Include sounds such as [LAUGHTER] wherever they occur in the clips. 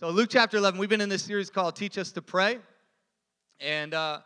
So, Luke chapter 11, we've been in this series called Teach Us to Pray. And uh,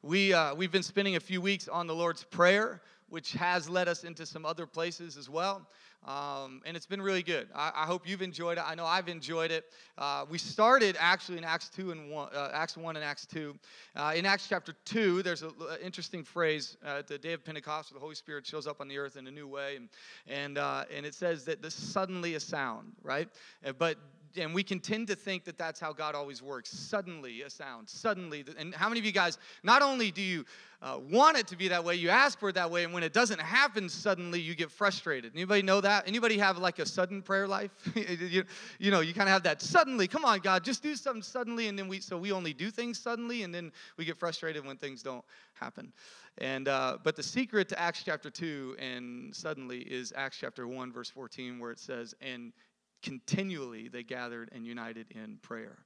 we, uh, we've been spending a few weeks on the Lord's Prayer, which has led us into some other places as well. Um, and it's been really good. I, I, hope you've enjoyed it. I know I've enjoyed it. Uh, we started actually in Acts 2 and 1, uh, Acts 1 and Acts 2. Uh, in Acts chapter 2, there's an interesting phrase uh, at the day of Pentecost where the Holy Spirit shows up on the earth in a new way. And, and, and it says that this suddenly a sound, right? But and we can tend to think that that's how God always works. Suddenly, a sound. Suddenly, and how many of you guys? Not only do you uh, want it to be that way, you ask for it that way, and when it doesn't happen suddenly, you get frustrated. Anybody know that? Anybody have like a sudden prayer life? [LAUGHS] you, you know, you kind of have that suddenly. Come on, God, just do something suddenly, and then we so we only do things suddenly, and then we get frustrated when things don't happen. And uh, but the secret to Acts chapter two and suddenly is Acts chapter one verse fourteen, where it says, "And continually they gathered and united in prayer.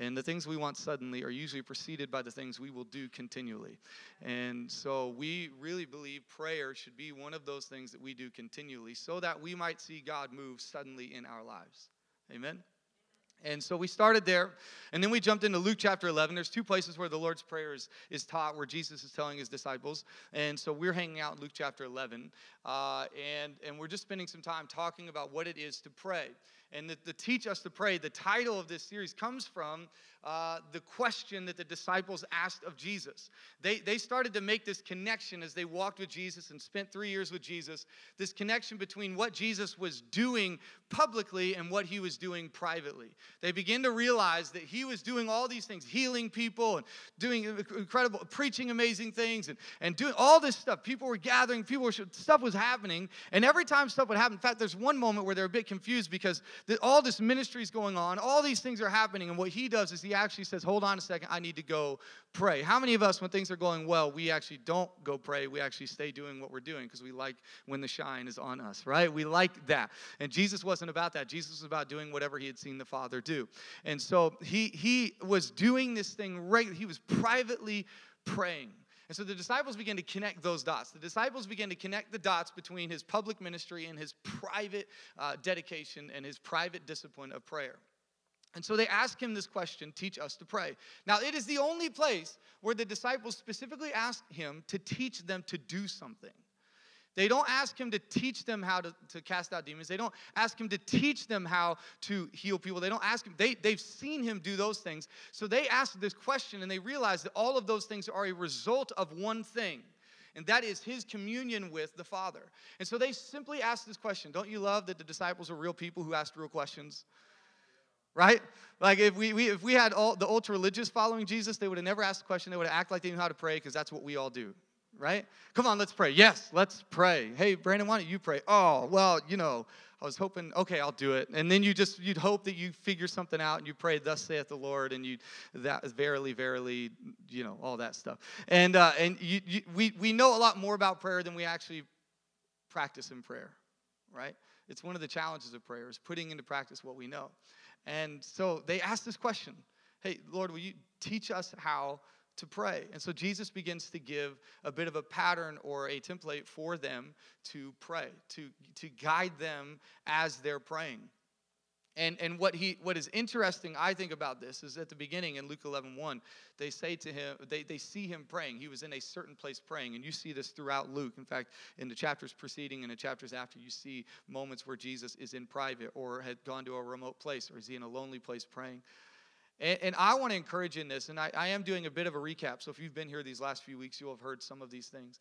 And the things we want suddenly are usually preceded by the things we will do continually. And so we really believe prayer should be one of those things that we do continually so that we might see God move suddenly in our lives. Amen? And so we started there, and then we jumped into Luke chapter 11. There's two places where the Lord's Prayer is, is taught, where Jesus is telling his disciples. And so we're hanging out in Luke chapter 11, uh, and, and we're just spending some time talking about what it is to pray. And the, the Teach Us to Pray, the title of this series comes from uh, the question that the disciples asked of Jesus. They, they started to make this connection as they walked with Jesus and spent three years with Jesus, this connection between what Jesus was doing publicly and what he was doing privately. They began to realize that he was doing all these things, healing people and doing incredible, preaching amazing things and, and doing all this stuff. People were gathering, people were, stuff was happening. And every time stuff would happen, in fact, there's one moment where they're a bit confused because the, all this ministry is going on, all these things are happening. And what he does is he actually says, Hold on a second, I need to go pray. How many of us, when things are going well, we actually don't go pray? We actually stay doing what we're doing because we like when the shine is on us, right? We like that. And Jesus wasn't about that. Jesus was about doing whatever he had seen the Father do. And so he, he was doing this thing right, he was privately praying. And so the disciples began to connect those dots. The disciples began to connect the dots between his public ministry and his private uh, dedication and his private discipline of prayer. And so they ask him this question teach us to pray. Now, it is the only place where the disciples specifically ask him to teach them to do something. They don't ask him to teach them how to, to cast out demons. They don't ask him to teach them how to heal people. They don't ask him, they, they've seen him do those things. So they ask this question and they realize that all of those things are a result of one thing and that is his communion with the Father. And so they simply ask this question Don't you love that the disciples are real people who ask real questions? Right? Like if we, we if we had all the ultra religious following Jesus, they would have never asked the question. They would have acted like they knew how to pray because that's what we all do, right? Come on, let's pray. Yes, let's pray. Hey, Brandon, why don't you pray? Oh, well, you know, I was hoping, okay, I'll do it. And then you just you'd hope that you figure something out and you pray, thus saith the Lord, and you that verily, verily, you know, all that stuff. And uh, and you, you, we we know a lot more about prayer than we actually practice in prayer, right? It's one of the challenges of prayer is putting into practice what we know. And so they ask this question Hey, Lord, will you teach us how to pray? And so Jesus begins to give a bit of a pattern or a template for them to pray, to, to guide them as they're praying. And, and what, he, what is interesting, I think, about this is at the beginning in Luke 11 1, they say to him, they, they see him praying. He was in a certain place praying. And you see this throughout Luke. In fact, in the chapters preceding and the chapters after, you see moments where Jesus is in private or had gone to a remote place or is he in a lonely place praying. And, and I want to encourage in this, and I, I am doing a bit of a recap. So if you've been here these last few weeks, you'll have heard some of these things.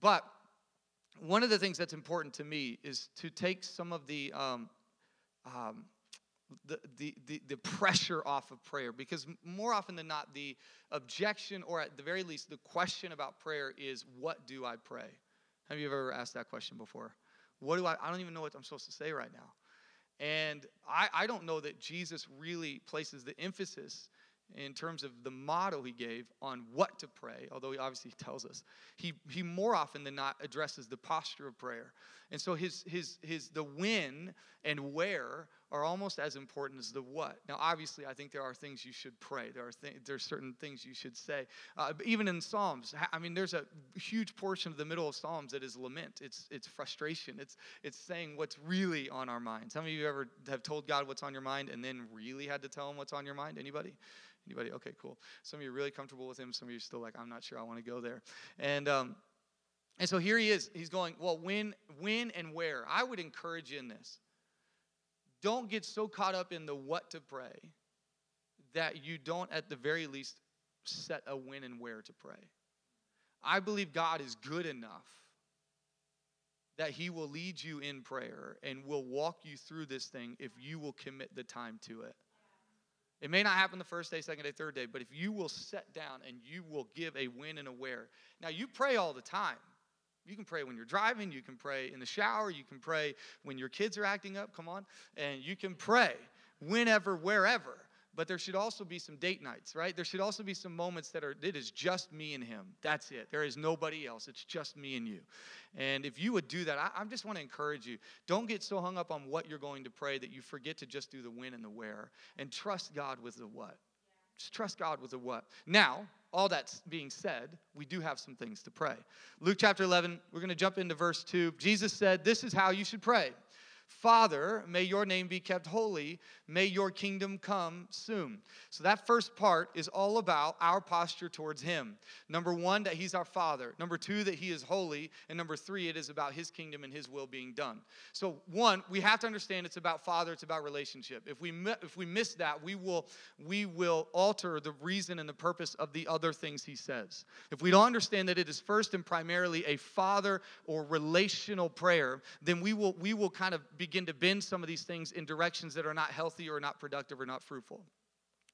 But one of the things that's important to me is to take some of the. Um, um, the, the, the, pressure off of prayer. Because more often than not the objection or at the very least the question about prayer is what do i pray? Have you ever asked that question before? What do i i don't even know what i'm supposed to say right now. And i, I don't know that jesus really places the emphasis in terms of the motto he gave on what to pray, although he obviously tells us, he, he more often than not addresses the posture of prayer. And so his, his, his, the when and where are almost as important as the what. Now, obviously, I think there are things you should pray. There are th- there's certain things you should say. Uh, even in Psalms, I mean, there's a huge portion of the middle of Psalms that is lament. It's it's frustration. It's it's saying what's really on our minds. How many of you ever have told God what's on your mind and then really had to tell Him what's on your mind? Anybody? Anybody? Okay, cool. Some of you are really comfortable with Him. Some of you are still like, I'm not sure I want to go there. And um, and so here he is. He's going, well, when, when, and where. I would encourage in this. Don't get so caught up in the what to pray that you don't, at the very least, set a when and where to pray. I believe God is good enough that He will lead you in prayer and will walk you through this thing if you will commit the time to it. It may not happen the first day, second day, third day, but if you will set down and you will give a when and a where. Now, you pray all the time. You can pray when you're driving, you can pray in the shower, you can pray when your kids are acting up, come on, and you can pray whenever, wherever. But there should also be some date nights, right? There should also be some moments that are, it is just me and him. That's it. There is nobody else. It's just me and you. And if you would do that, I, I just want to encourage you. Don't get so hung up on what you're going to pray that you forget to just do the when and the where and trust God with the what. Just trust God with the what. Now, all that being said, we do have some things to pray. Luke chapter 11, we're going to jump into verse 2. Jesus said, This is how you should pray. Father, may your name be kept holy. May your kingdom come soon. So, that first part is all about our posture towards Him. Number one, that He's our Father. Number two, that He is holy. And number three, it is about His kingdom and His will being done. So, one, we have to understand it's about Father, it's about relationship. If we, if we miss that, we will, we will alter the reason and the purpose of the other things He says. If we don't understand that it is first and primarily a Father or relational prayer, then we will, we will kind of begin to bend some of these things in directions that are not healthy or not productive or not fruitful.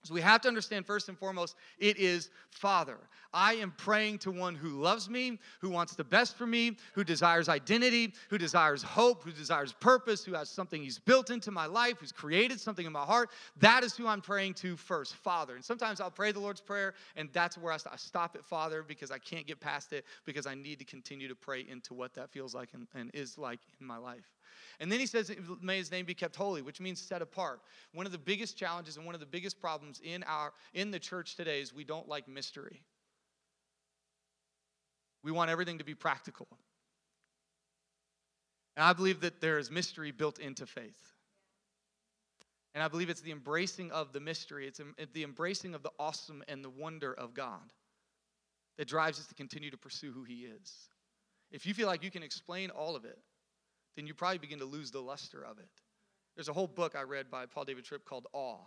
So we have to understand first and foremost, it is Father. I am praying to one who loves me, who wants the best for me, who desires identity, who desires hope, who desires purpose, who has something he's built into my life, who's created something in my heart. That is who I'm praying to first, Father. And sometimes I'll pray the Lord's Prayer, and that's where I stop at Father because I can't get past it because I need to continue to pray into what that feels like and, and is like in my life. And then he says, May his name be kept holy, which means set apart. One of the biggest challenges and one of the biggest problems in, our, in the church today is we don't like mystery. We want everything to be practical. And I believe that there is mystery built into faith. And I believe it's the embracing of the mystery, it's um, the embracing of the awesome and the wonder of God that drives us to continue to pursue who He is. If you feel like you can explain all of it, then you probably begin to lose the luster of it. There's a whole book I read by Paul David Tripp called Awe,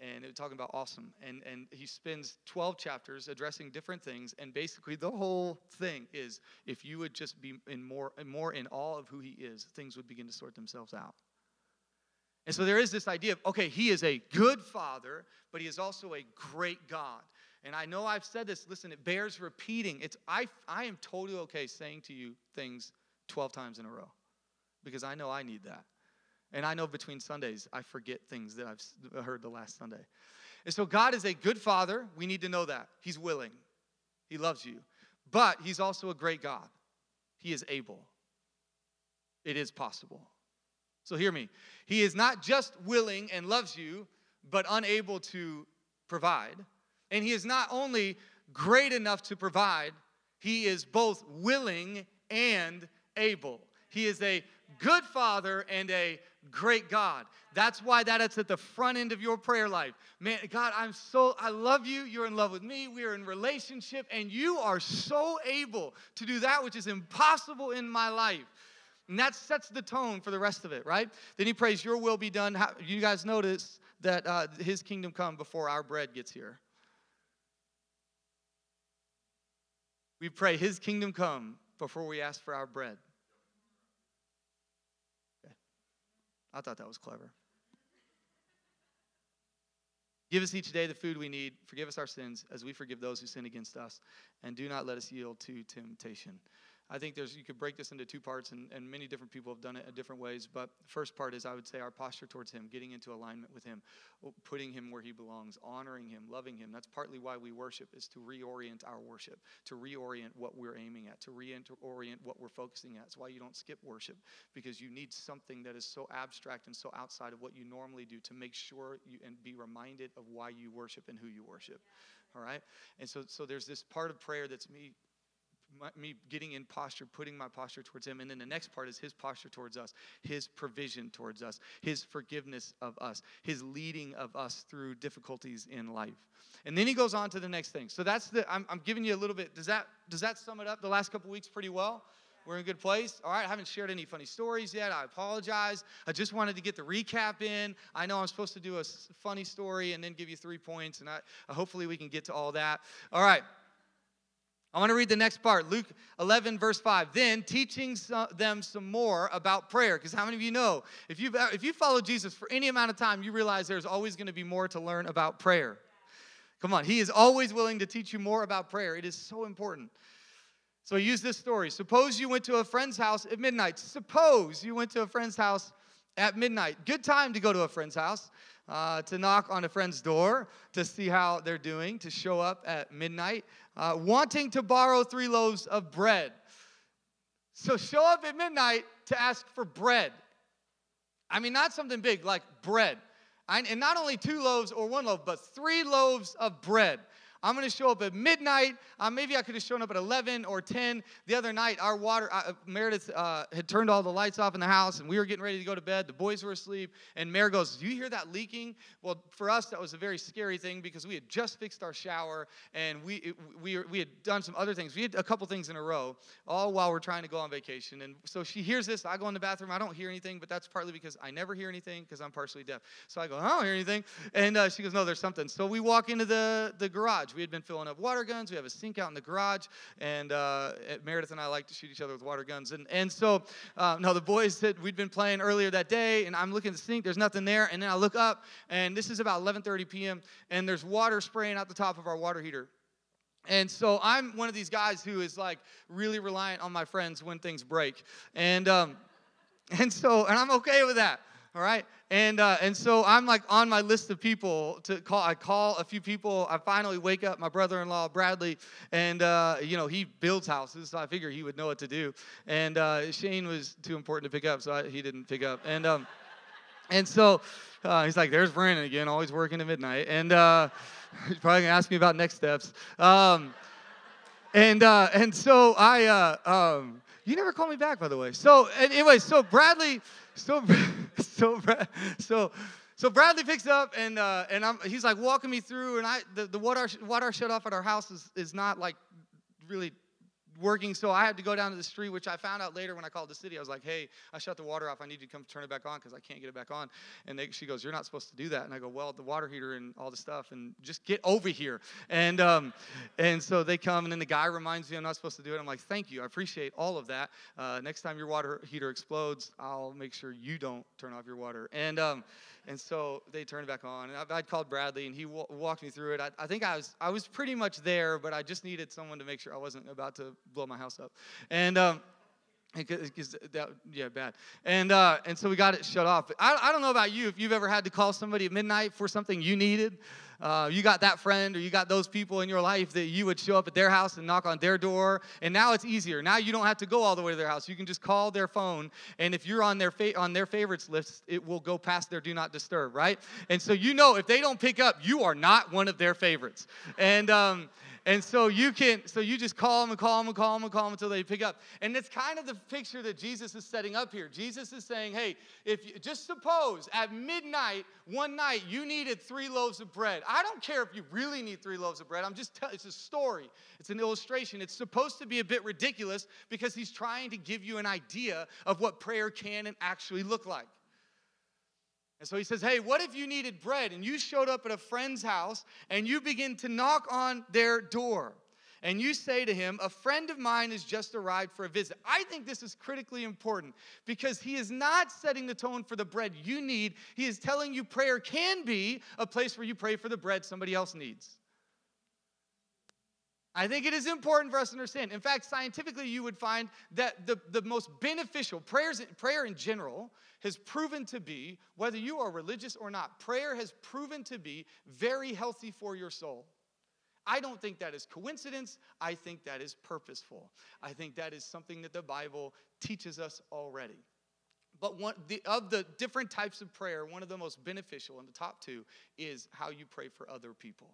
and it was talking about awesome. And, and he spends 12 chapters addressing different things, and basically the whole thing is if you would just be in more, more in awe of who he is, things would begin to sort themselves out. And so there is this idea of, okay, he is a good father, but he is also a great God. And I know I've said this, listen, it bears repeating. It's I I am totally okay saying to you things 12 times in a row because I know I need that. And I know between Sundays, I forget things that I've heard the last Sunday. And so, God is a good father. We need to know that. He's willing, He loves you. But He's also a great God. He is able, it is possible. So, hear me. He is not just willing and loves you, but unable to provide. And He is not only great enough to provide, He is both willing and able. He is a good father and a great God. That's why that is at the front end of your prayer life. Man, God, I'm so, I love you. You're in love with me. We are in relationship, and you are so able to do that which is impossible in my life. And that sets the tone for the rest of it, right? Then he prays, Your will be done. You guys notice that uh, his kingdom come before our bread gets here. We pray, His kingdom come before we ask for our bread. I thought that was clever. Give us each day the food we need. Forgive us our sins as we forgive those who sin against us. And do not let us yield to temptation. I think there's you could break this into two parts, and, and many different people have done it in different ways. But the first part is I would say our posture towards Him, getting into alignment with Him, putting Him where He belongs, honoring Him, loving Him. That's partly why we worship, is to reorient our worship, to reorient what we're aiming at, to reorient what we're focusing at. That's why you don't skip worship, because you need something that is so abstract and so outside of what you normally do to make sure you and be reminded of why you worship and who you worship. All right? And so, so there's this part of prayer that's me my, me getting in posture, putting my posture towards Him. And then the next part is His posture towards us, His provision towards us, His forgiveness of us, His leading of us through difficulties in life. And then He goes on to the next thing. So that's the, I'm, I'm giving you a little bit, does that, does that sum it up the last couple weeks pretty well? We're in a good place. All right, I haven't shared any funny stories yet. I apologize. I just wanted to get the recap in. I know I'm supposed to do a funny story and then give you three points, and I, hopefully we can get to all that. All right. I want to read the next part, Luke 11, verse 5. Then teaching them some more about prayer. Because how many of you know, if you've, if you follow Jesus for any amount of time, you realize there's always going to be more to learn about prayer. Come on, He is always willing to teach you more about prayer. It is so important. So use this story. Suppose you went to a friend's house at midnight. Suppose you went to a friend's house at midnight. Good time to go to a friend's house uh, to knock on a friend's door to see how they're doing, to show up at midnight, uh, wanting to borrow three loaves of bread. So show up at midnight to ask for bread. I mean, not something big like bread. I, and not only two loaves or one loaf, but three loaves of bread. I'm going to show up at midnight. Uh, maybe I could have shown up at 11 or 10. The other night, our water, uh, Meredith uh, had turned all the lights off in the house, and we were getting ready to go to bed. The boys were asleep, and Mary goes, Do you hear that leaking? Well, for us, that was a very scary thing because we had just fixed our shower, and we, we, we had done some other things. We had a couple things in a row, all while we're trying to go on vacation. And so she hears this. I go in the bathroom. I don't hear anything, but that's partly because I never hear anything because I'm partially deaf. So I go, I don't hear anything. And uh, she goes, No, there's something. So we walk into the, the garage garage. We had been filling up water guns. We have a sink out in the garage, and uh, Meredith and I like to shoot each other with water guns. And, and so, uh, no, the boys said we'd been playing earlier that day, and I'm looking at the sink. There's nothing there, and then I look up, and this is about 11:30 p.m., and there's water spraying out the top of our water heater. And so I'm one of these guys who is like really reliant on my friends when things break, and um, [LAUGHS] and so and I'm okay with that. All right. And, uh, and so I'm like on my list of people to call. I call a few people. I finally wake up my brother in law, Bradley, and, uh, you know, he builds houses, so I figure he would know what to do. And uh, Shane was too important to pick up, so I, he didn't pick up. And, um, and so uh, he's like, there's Brandon again, always working at midnight. And uh, [LAUGHS] he's probably going to ask me about next steps. Um, and, uh, and so I, um, you never call me back, by the way. So, anyway, so Bradley so [LAUGHS] [LAUGHS] so so so Bradley picks up and uh, and I'm, he's like walking me through, and I the, the water water shut off at our house is, is not like really working, so I had to go down to the street, which I found out later when I called the city. I was like, hey, I shut the water off. I need you to come turn it back on because I can't get it back on. And they, she goes, you're not supposed to do that. And I go, well, the water heater and all the stuff, and just get over here. And, um, and so they come, and then the guy reminds me I'm not supposed to do it. I'm like, thank you. I appreciate all of that. Uh, next time your water heater explodes, I'll make sure you don't turn off your water. And, um, and so they turned back on. And I'd called Bradley, and he w- walked me through it. I, I, think I was I was pretty much there, but I just needed someone to make sure I wasn't about to blow my house up. And um, because that yeah bad. And uh, and so we got it shut off. I, I don't know about you if you've ever had to call somebody at midnight for something you needed uh, you got that friend or you got those people in your life that you would show up at their house and knock on their door and now it's easier. Now you don't have to go all the way to their house. You can just call their phone and if you're on their fa- on their favorites list it will go past their do not disturb right? And so you know if they don't pick up you are not one of their favorites. And um, and so you can, so you just call them and call them and call them and call them until they pick up. And it's kind of the picture that Jesus is setting up here. Jesus is saying, hey, if you, just suppose at midnight, one night, you needed three loaves of bread. I don't care if you really need three loaves of bread. I'm just telling, it's a story. It's an illustration. It's supposed to be a bit ridiculous because he's trying to give you an idea of what prayer can and actually look like. And so he says, Hey, what if you needed bread and you showed up at a friend's house and you begin to knock on their door? And you say to him, A friend of mine has just arrived for a visit. I think this is critically important because he is not setting the tone for the bread you need. He is telling you prayer can be a place where you pray for the bread somebody else needs. I think it is important for us to understand. In fact, scientifically, you would find that the, the most beneficial prayers, prayer in general has proven to be, whether you are religious or not, prayer has proven to be very healthy for your soul. I don't think that is coincidence. I think that is purposeful. I think that is something that the Bible teaches us already. But one the, of the different types of prayer, one of the most beneficial and the top two is how you pray for other people.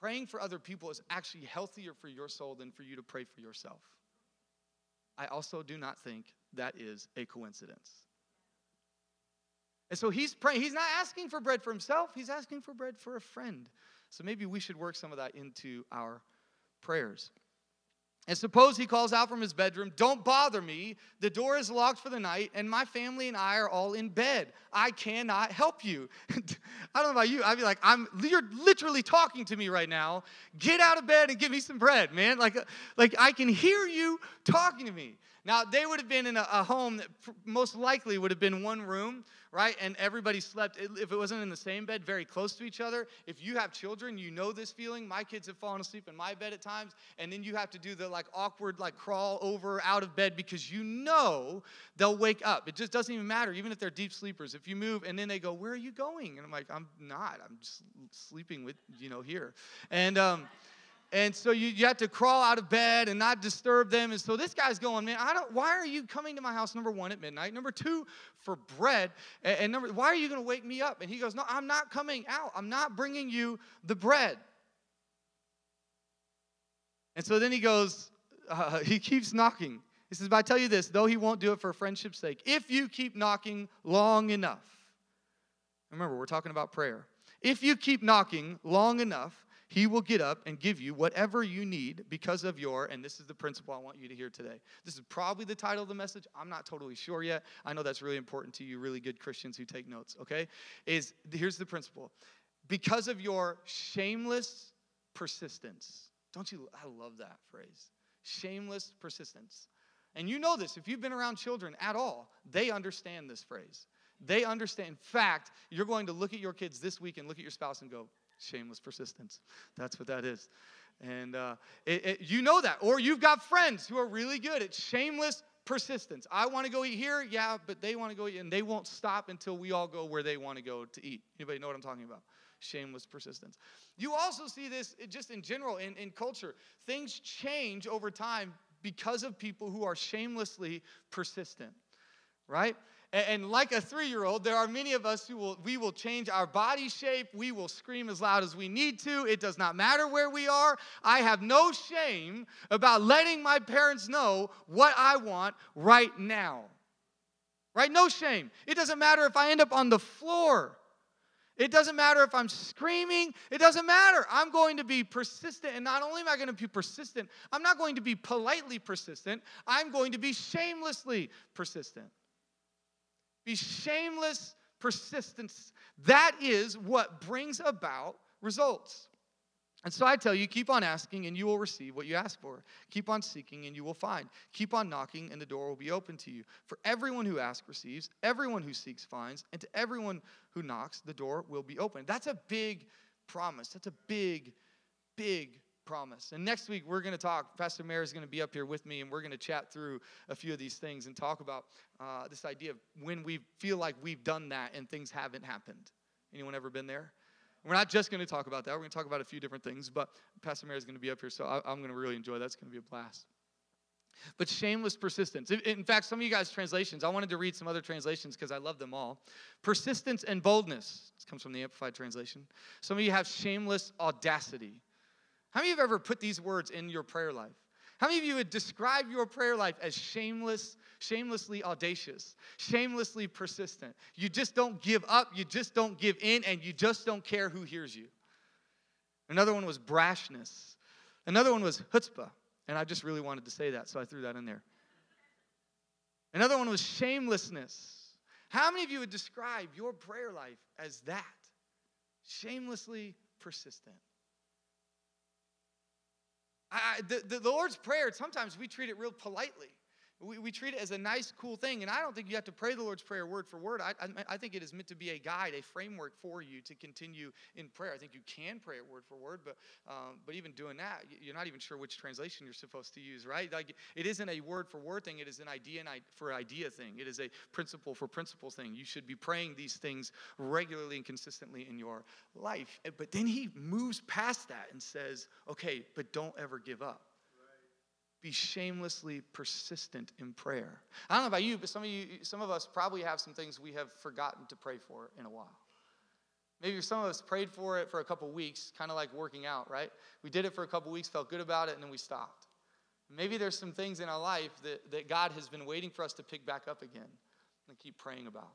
Praying for other people is actually healthier for your soul than for you to pray for yourself. I also do not think that is a coincidence. And so he's praying, he's not asking for bread for himself, he's asking for bread for a friend. So maybe we should work some of that into our prayers. And suppose he calls out from his bedroom, Don't bother me. The door is locked for the night, and my family and I are all in bed. I cannot help you. [LAUGHS] I don't know about you. I'd be like, I'm you're literally talking to me right now. Get out of bed and give me some bread, man. Like, like I can hear you talking to me. Now, they would have been in a, a home that most likely would have been one room, right? And everybody slept, if it wasn't in the same bed, very close to each other. If you have children, you know this feeling. My kids have fallen asleep in my bed at times, and then you have to do the like awkward, like crawl over out of bed because you know they'll wake up. It just doesn't even matter, even if they're deep sleepers. If you move and then they go, Where are you going? And I'm like, I'm not. I'm just sleeping with, you know, here. And, um, and so you, you have to crawl out of bed and not disturb them. And so this guy's going, man, I don't, why are you coming to my house, number one, at midnight? Number two, for bread. And, and number, why are you going to wake me up? And he goes, no, I'm not coming out. I'm not bringing you the bread. And so then he goes, uh, he keeps knocking. He says, but I tell you this, though he won't do it for friendship's sake, if you keep knocking long enough, remember, we're talking about prayer. If you keep knocking long enough, he will get up and give you whatever you need because of your, and this is the principle I want you to hear today. This is probably the title of the message. I'm not totally sure yet. I know that's really important to you, really good Christians who take notes, okay? Is here's the principle. Because of your shameless persistence. Don't you? I love that phrase. Shameless persistence. And you know this, if you've been around children at all, they understand this phrase. They understand. In fact, you're going to look at your kids this week and look at your spouse and go, Shameless persistence. That's what that is. And uh, it, it, you know that. Or you've got friends who are really good at shameless persistence. I want to go eat here, yeah, but they want to go eat, and they won't stop until we all go where they want to go to eat. Anybody know what I'm talking about? Shameless persistence. You also see this just in general in, in culture. Things change over time because of people who are shamelessly persistent, right? And like a three year old, there are many of us who will, we will change our body shape. We will scream as loud as we need to. It does not matter where we are. I have no shame about letting my parents know what I want right now. Right? No shame. It doesn't matter if I end up on the floor. It doesn't matter if I'm screaming. It doesn't matter. I'm going to be persistent. And not only am I going to be persistent, I'm not going to be politely persistent, I'm going to be shamelessly persistent. Be shameless persistence. That is what brings about results. And so I tell you, keep on asking and you will receive what you ask for. Keep on seeking and you will find. Keep on knocking and the door will be open to you. For everyone who asks receives, everyone who seeks finds, and to everyone who knocks, the door will be open. That's a big promise. That's a big, big promise. And next week, we're going to talk. Pastor Mayor is going to be up here with me, and we're going to chat through a few of these things and talk about uh, this idea of when we feel like we've done that and things haven't happened. Anyone ever been there? We're not just going to talk about that. We're going to talk about a few different things, but Pastor Mayor is going to be up here, so I, am going to really enjoy that. It's going to be a blast. But shameless persistence. In fact, some of you guys' translations, I wanted to read some other translations because I love them all. Persistence and boldness. This comes from the Amplified Translation. Some of you have shameless audacity. How many of you have ever put these words in your prayer life? How many of you would describe your prayer life as shameless, shamelessly audacious, shamelessly persistent? You just don't give up, you just don't give in, and you just don't care who hears you. Another one was brashness. Another one was chutzpah. And I just really wanted to say that, so I threw that in there. Another one was shamelessness. How many of you would describe your prayer life as that? Shamelessly persistent. I, the, the, Lord's Prayer, sometimes we treat it real politely. We, we treat it as a nice, cool thing. And I don't think you have to pray the Lord's Prayer word for word. I, I, I think it is meant to be a guide, a framework for you to continue in prayer. I think you can pray it word for word, but, um, but even doing that, you're not even sure which translation you're supposed to use, right? Like, it isn't a word for word thing, it is an idea for idea thing. It is a principle for principle thing. You should be praying these things regularly and consistently in your life. But then he moves past that and says, okay, but don't ever give up be shamelessly persistent in prayer. I don't know about you, but some of you, some of us probably have some things we have forgotten to pray for in a while. Maybe some of us prayed for it for a couple weeks, kind of like working out, right? We did it for a couple weeks, felt good about it, and then we stopped. Maybe there's some things in our life that, that God has been waiting for us to pick back up again and keep praying about.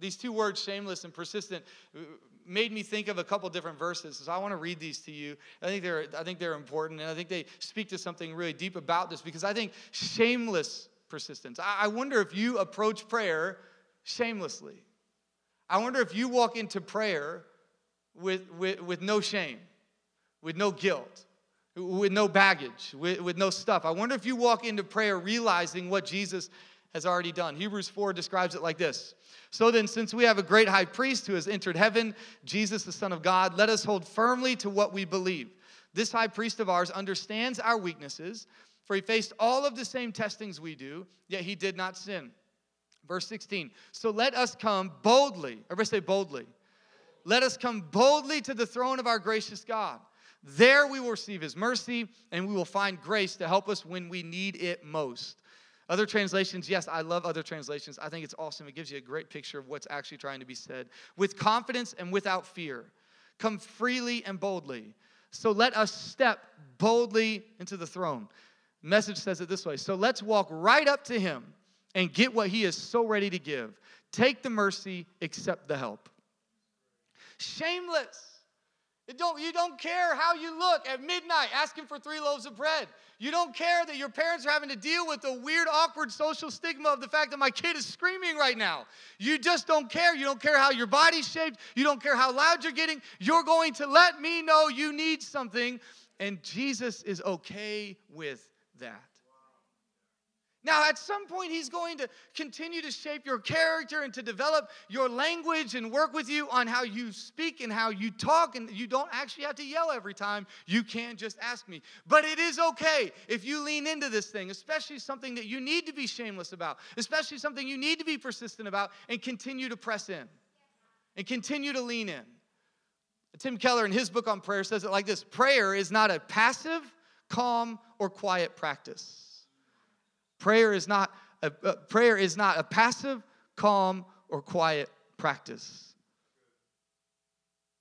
These two words, shameless and persistent, uh, made me think of a couple different verses. So I want to read these to you. I think they're, I think they're important, and I think they speak to something really deep about this because I think shameless persistence. I wonder if you approach prayer shamelessly. I wonder if you walk into prayer with, with, with no shame, with no guilt, with no baggage, with, with no stuff. I wonder if you walk into prayer realizing what Jesus has already done. Hebrews 4 describes it like this So then, since we have a great high priest who has entered heaven, Jesus, the Son of God, let us hold firmly to what we believe. This high priest of ours understands our weaknesses, for he faced all of the same testings we do, yet he did not sin. Verse 16 So let us come boldly, everybody say boldly. Let us come boldly to the throne of our gracious God. There we will receive his mercy and we will find grace to help us when we need it most. Other translations, yes, I love other translations. I think it's awesome. It gives you a great picture of what's actually trying to be said. With confidence and without fear, come freely and boldly. So let us step boldly into the throne. Message says it this way So let's walk right up to him and get what he is so ready to give. Take the mercy, accept the help. Shameless. Don't, you don't care how you look at midnight asking for three loaves of bread. You don't care that your parents are having to deal with the weird, awkward social stigma of the fact that my kid is screaming right now. You just don't care. You don't care how your body's shaped. You don't care how loud you're getting. You're going to let me know you need something. And Jesus is okay with that. Now, at some point, he's going to continue to shape your character and to develop your language and work with you on how you speak and how you talk. And you don't actually have to yell every time. You can just ask me. But it is okay if you lean into this thing, especially something that you need to be shameless about, especially something you need to be persistent about, and continue to press in and continue to lean in. Tim Keller, in his book on prayer, says it like this Prayer is not a passive, calm, or quiet practice. Prayer is not a, uh, prayer is not a passive, calm, or quiet practice.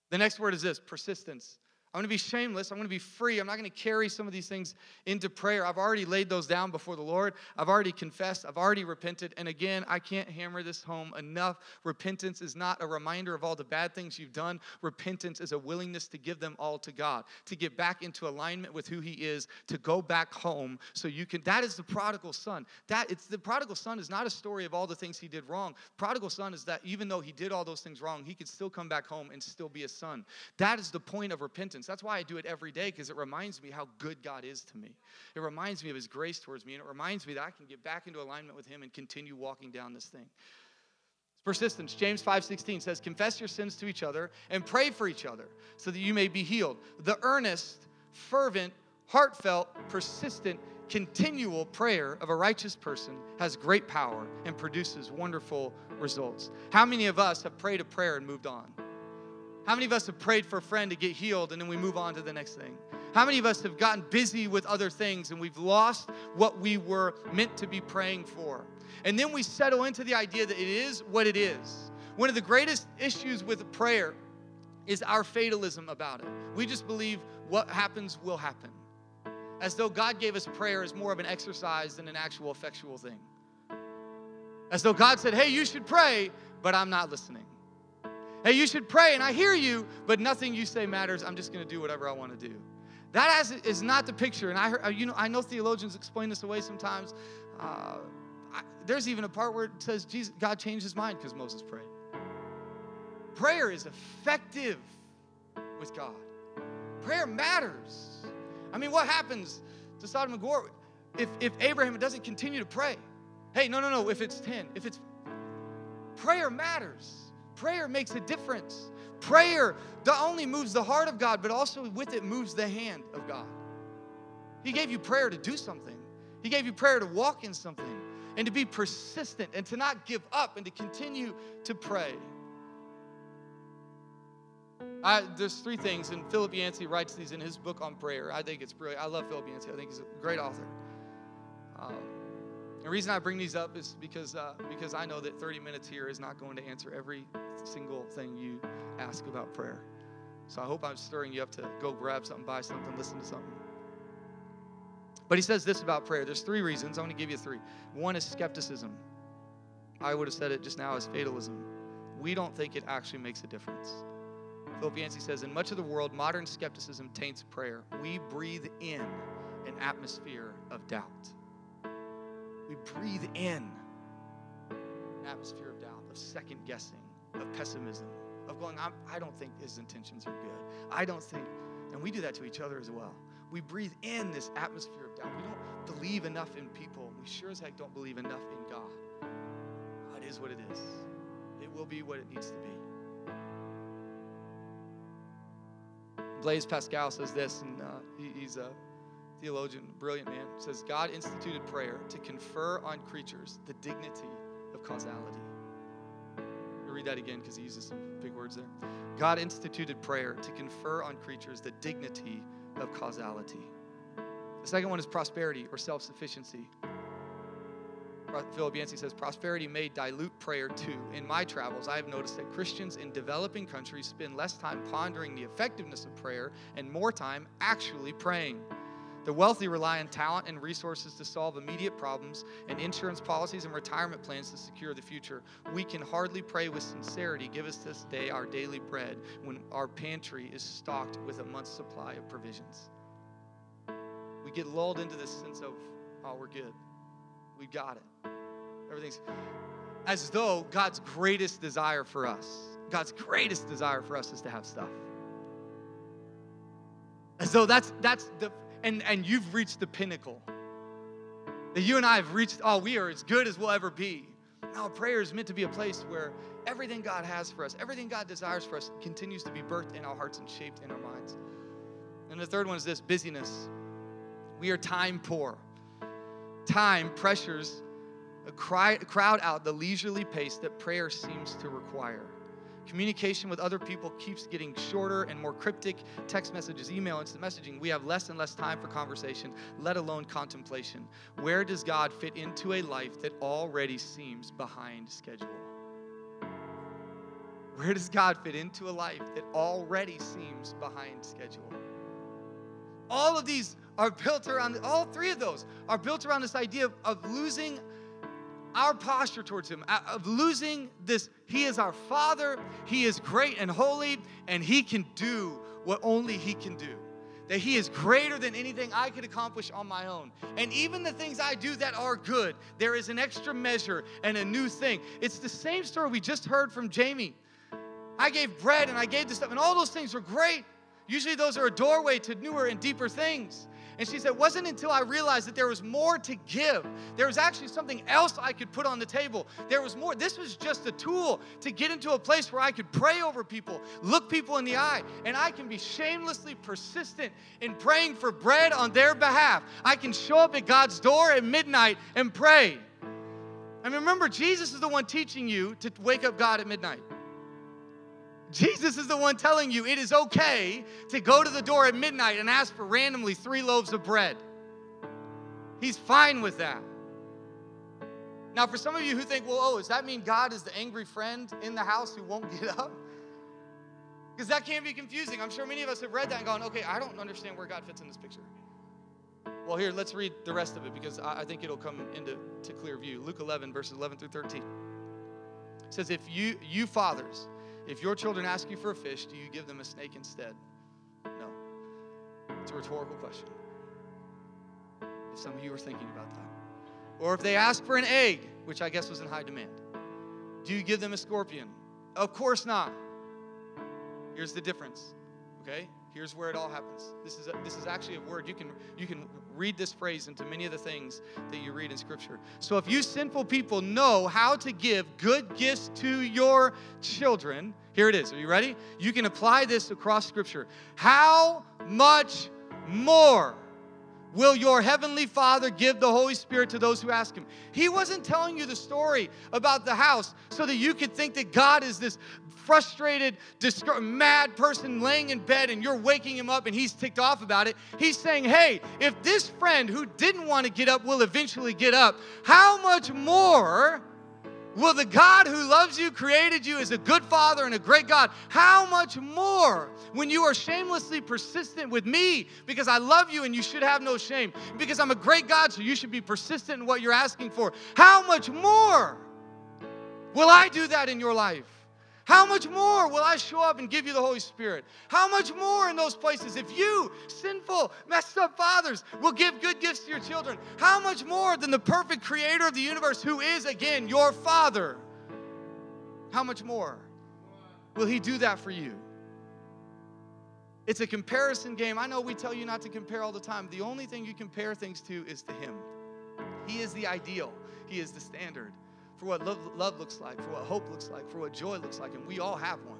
The next word is this persistence. I'm going to be shameless. I'm going to be free. I'm not going to carry some of these things into prayer. I've already laid those down before the Lord. I've already confessed. I've already repented. And again, I can't hammer this home enough. Repentance is not a reminder of all the bad things you've done. Repentance is a willingness to give them all to God, to get back into alignment with who He is, to go back home so you can. That is the prodigal son. That it's the prodigal son is not a story of all the things he did wrong. Prodigal son is that even though he did all those things wrong, he could still come back home and still be a son. That is the point of repentance. That's why I do it every day because it reminds me how good God is to me. It reminds me of His grace towards me, and it reminds me that I can get back into alignment with Him and continue walking down this thing. Persistence. James 5:16 says, "Confess your sins to each other and pray for each other so that you may be healed." The earnest, fervent, heartfelt, persistent, continual prayer of a righteous person has great power and produces wonderful results. How many of us have prayed a prayer and moved on? How many of us have prayed for a friend to get healed and then we move on to the next thing? How many of us have gotten busy with other things and we've lost what we were meant to be praying for? And then we settle into the idea that it is what it is. One of the greatest issues with prayer is our fatalism about it. We just believe what happens will happen. As though God gave us prayer as more of an exercise than an actual effectual thing. As though God said, hey, you should pray, but I'm not listening. Hey, you should pray, and I hear you, but nothing you say matters. I'm just going to do whatever I want to do. That has, is not the picture. And I, heard, you know, I know theologians explain this away sometimes. Uh, I, there's even a part where it says Jesus, God changed his mind because Moses prayed. Prayer is effective with God. Prayer matters. I mean, what happens to Sodom and Gomorrah? if, if Abraham doesn't continue to pray, hey, no, no, no, if it's 10, if it's prayer matters. Prayer makes a difference. Prayer not only moves the heart of God, but also with it moves the hand of God. He gave you prayer to do something, He gave you prayer to walk in something, and to be persistent and to not give up and to continue to pray. I, there's three things, and Philip Yancey writes these in his book on prayer. I think it's brilliant. I love Philip Yancey. I think he's a great author. Um, the reason I bring these up is because uh, because I know that 30 minutes here is not going to answer every single thing you ask about prayer. So I hope I'm stirring you up to go grab something, buy something, listen to something. But he says this about prayer. There's three reasons. I'm going to give you three. One is skepticism. I would have said it just now as fatalism. We don't think it actually makes a difference. Philip Yancey says, in much of the world, modern skepticism taints prayer. We breathe in an atmosphere of doubt. We breathe in an atmosphere of doubt, of second guessing, of pessimism, of going, I'm, I do not think his intentions are good. I don't think, and we do that to each other as well. We breathe in this atmosphere of doubt. We don't believe enough in people. We sure as heck don't believe enough in God. God is what it is. It will be what it needs to be. Blaise Pascal says this, and uh, he, he's a theologian, brilliant man, says God instituted prayer to confer on creatures the dignity of causality. I'll read that again because he uses some big words there. God instituted prayer to confer on creatures the dignity of causality. The second one is prosperity or self sufficiency. Philip Yancey says prosperity may dilute prayer too. In my travels, I have noticed that Christians in developing countries spend less time pondering the effectiveness of prayer and more time actually praying. The wealthy rely on talent and resources to solve immediate problems and insurance policies and retirement plans to secure the future. We can hardly pray with sincerity, give us this day our daily bread, when our pantry is stocked with a month's supply of provisions. We get lulled into this sense of, oh, we're good. We've got it. Everything's as though God's greatest desire for us, God's greatest desire for us is to have stuff. As though that's that's the and, and you've reached the pinnacle. That you and I have reached, oh, we are as good as we'll ever be. No, prayer is meant to be a place where everything God has for us, everything God desires for us, continues to be birthed in our hearts and shaped in our minds. And the third one is this busyness. We are time poor. Time pressures crowd out the leisurely pace that prayer seems to require. Communication with other people keeps getting shorter and more cryptic. Text messages, email, instant messaging. We have less and less time for conversation, let alone contemplation. Where does God fit into a life that already seems behind schedule? Where does God fit into a life that already seems behind schedule? All of these are built around, all three of those are built around this idea of, of losing our posture towards Him, of losing this. He is our Father, He is great and holy, and He can do what only He can do. That He is greater than anything I could accomplish on my own. And even the things I do that are good, there is an extra measure and a new thing. It's the same story we just heard from Jamie. I gave bread and I gave this stuff, and all those things were great. Usually, those are a doorway to newer and deeper things. And she said, It wasn't until I realized that there was more to give. There was actually something else I could put on the table. There was more. This was just a tool to get into a place where I could pray over people, look people in the eye, and I can be shamelessly persistent in praying for bread on their behalf. I can show up at God's door at midnight and pray. I mean, remember, Jesus is the one teaching you to wake up God at midnight. Jesus is the one telling you it is okay to go to the door at midnight and ask for randomly three loaves of bread. He's fine with that. Now, for some of you who think, well, oh, does that mean God is the angry friend in the house who won't get up? Because that can be confusing. I'm sure many of us have read that and gone, okay, I don't understand where God fits in this picture. Well, here, let's read the rest of it because I think it'll come into to clear view. Luke 11, verses 11 through 13. It says, If you, you fathers, if your children ask you for a fish, do you give them a snake instead? No. It's a rhetorical question. If some of you are thinking about that. Or if they ask for an egg, which I guess was in high demand, do you give them a scorpion? Of course not. Here's the difference. Okay? Here's where it all happens. This is a, this is actually a word you can you can read this phrase into many of the things that you read in Scripture. So if you sinful people know how to give good gifts to your children, here it is. Are you ready? You can apply this across Scripture. How much more? Will your heavenly Father give the Holy Spirit to those who ask Him? He wasn't telling you the story about the house so that you could think that God is this frustrated, mad person laying in bed and you're waking him up and he's ticked off about it. He's saying, hey, if this friend who didn't want to get up will eventually get up, how much more? Will the God who loves you, created you, is a good father and a great God, how much more when you are shamelessly persistent with me because I love you and you should have no shame, because I'm a great God, so you should be persistent in what you're asking for. How much more will I do that in your life? How much more will I show up and give you the Holy Spirit? How much more in those places? If you, sinful, messed up fathers, will give good gifts to your children, how much more than the perfect creator of the universe, who is, again, your Father? How much more will He do that for you? It's a comparison game. I know we tell you not to compare all the time. The only thing you compare things to is to Him. He is the ideal, He is the standard for what love, love looks like, for what hope looks like, for what joy looks like, and we all have one.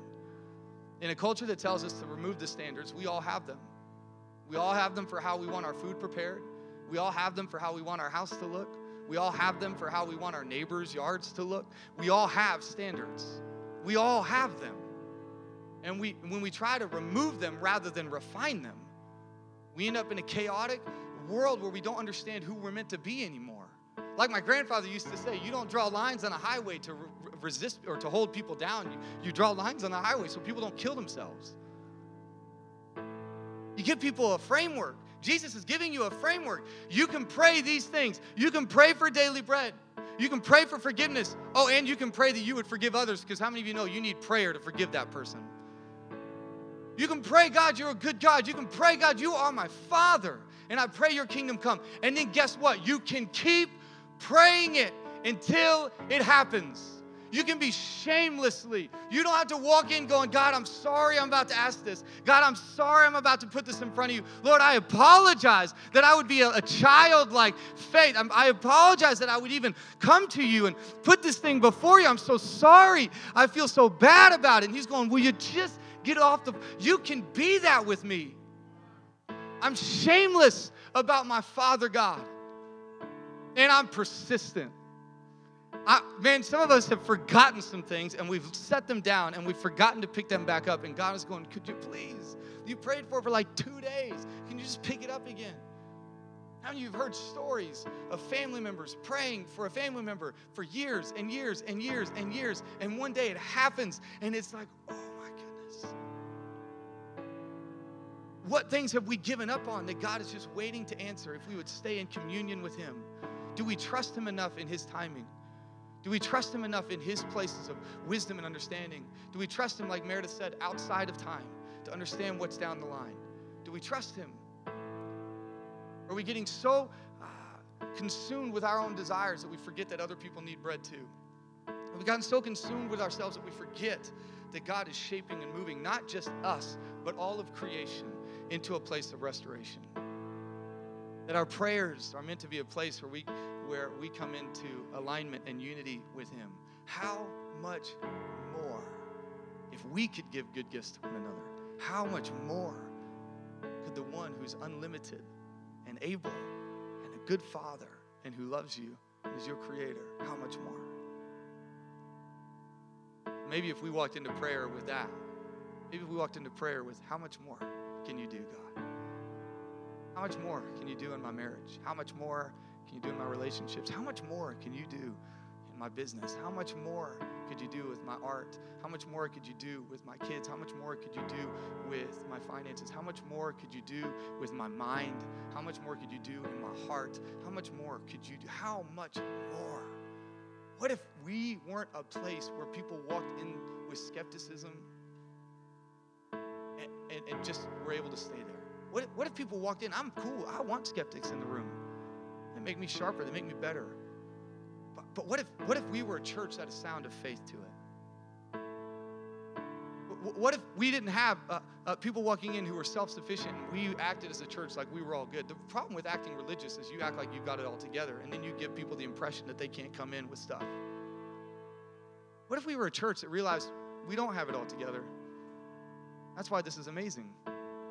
In a culture that tells us to remove the standards, we all have them. We all have them for how we want our food prepared. We all have them for how we want our house to look. We all have them for how we want our neighbors' yards to look. We all have standards. We all have them. And we, when we try to remove them rather than refine them, we end up in a chaotic world where we don't understand who we're meant to be anymore. Like my grandfather used to say, you don't draw lines on a highway to re- resist or to hold people down. You, you draw lines on the highway so people don't kill themselves. You give people a framework. Jesus is giving you a framework. You can pray these things. You can pray for daily bread. You can pray for forgiveness. Oh, and you can pray that you would forgive others because how many of you know you need prayer to forgive that person? You can pray, God, you're a good God. You can pray, God, you are my Father. And I pray your kingdom come. And then guess what? You can keep praying it until it happens. You can be shamelessly. You don't have to walk in going, God, I'm sorry I'm about to ask this. God, I'm sorry I'm about to put this in front of you. Lord, I apologize that I would be a, a childlike faith. I'm, I apologize that I would even come to you and put this thing before you. I'm so sorry. I feel so bad about it. And he's going, Will you just get off the. You can be that with me. I'm shameless about my Father God and I'm persistent. I, man, some of us have forgotten some things and we've set them down and we've forgotten to pick them back up. And God is going, Could you please? You prayed for for like two days. Can you just pick it up again? How many of you have heard stories of family members praying for a family member for years and years and years and years, and one day it happens and it's like, oh my goodness. What things have we given up on that God is just waiting to answer if we would stay in communion with Him? Do we trust Him enough in His timing? Do we trust Him enough in His places of wisdom and understanding? Do we trust Him, like Meredith said, outside of time to understand what's down the line? Do we trust Him? Are we getting so uh, consumed with our own desires that we forget that other people need bread too? Have we gotten so consumed with ourselves that we forget that God is shaping and moving not just us, but all of creation into a place of restoration? That our prayers are meant to be a place where we, where we come into alignment and unity with Him. How much more, if we could give good gifts to one another, how much more could the one who's unlimited and able and a good Father and who loves you and is your Creator, how much more? Maybe if we walked into prayer with that, maybe if we walked into prayer with, how much more can you do, God? How much more can you do in my marriage? How much more can you do in my relationships? How much more can you do in my business? How much more could you do with my art? How much more could you do with my kids? How much more could you do with my finances? How much more could you do with my mind? How much more could you do in my heart? How much more could you do? How much more? What if we weren't a place where people walked in with skepticism and, and, and just were able to stay there? What if, what if people walked in? I'm cool. I want skeptics in the room. They make me sharper. They make me better. But, but what if what if we were a church that had a sound of faith to it? what if we didn't have uh, uh, people walking in who were self-sufficient and we acted as a church like we were all good? The problem with acting religious is you act like you got it all together, and then you give people the impression that they can't come in with stuff. What if we were a church that realized we don't have it all together? That's why this is amazing.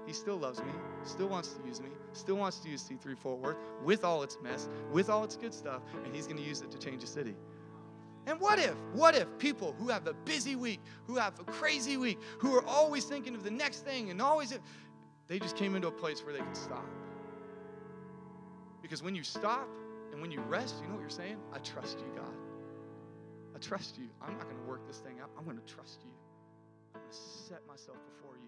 He still loves me, still wants to use me, still wants to use C3 Fort Worth with all its mess, with all its good stuff, and he's going to use it to change a city. And what if, what if people who have a busy week, who have a crazy week, who are always thinking of the next thing and always, they just came into a place where they can stop? Because when you stop and when you rest, you know what you're saying? I trust you, God. I trust you. I'm not going to work this thing out. I'm going to trust you. I'm going to set myself before you.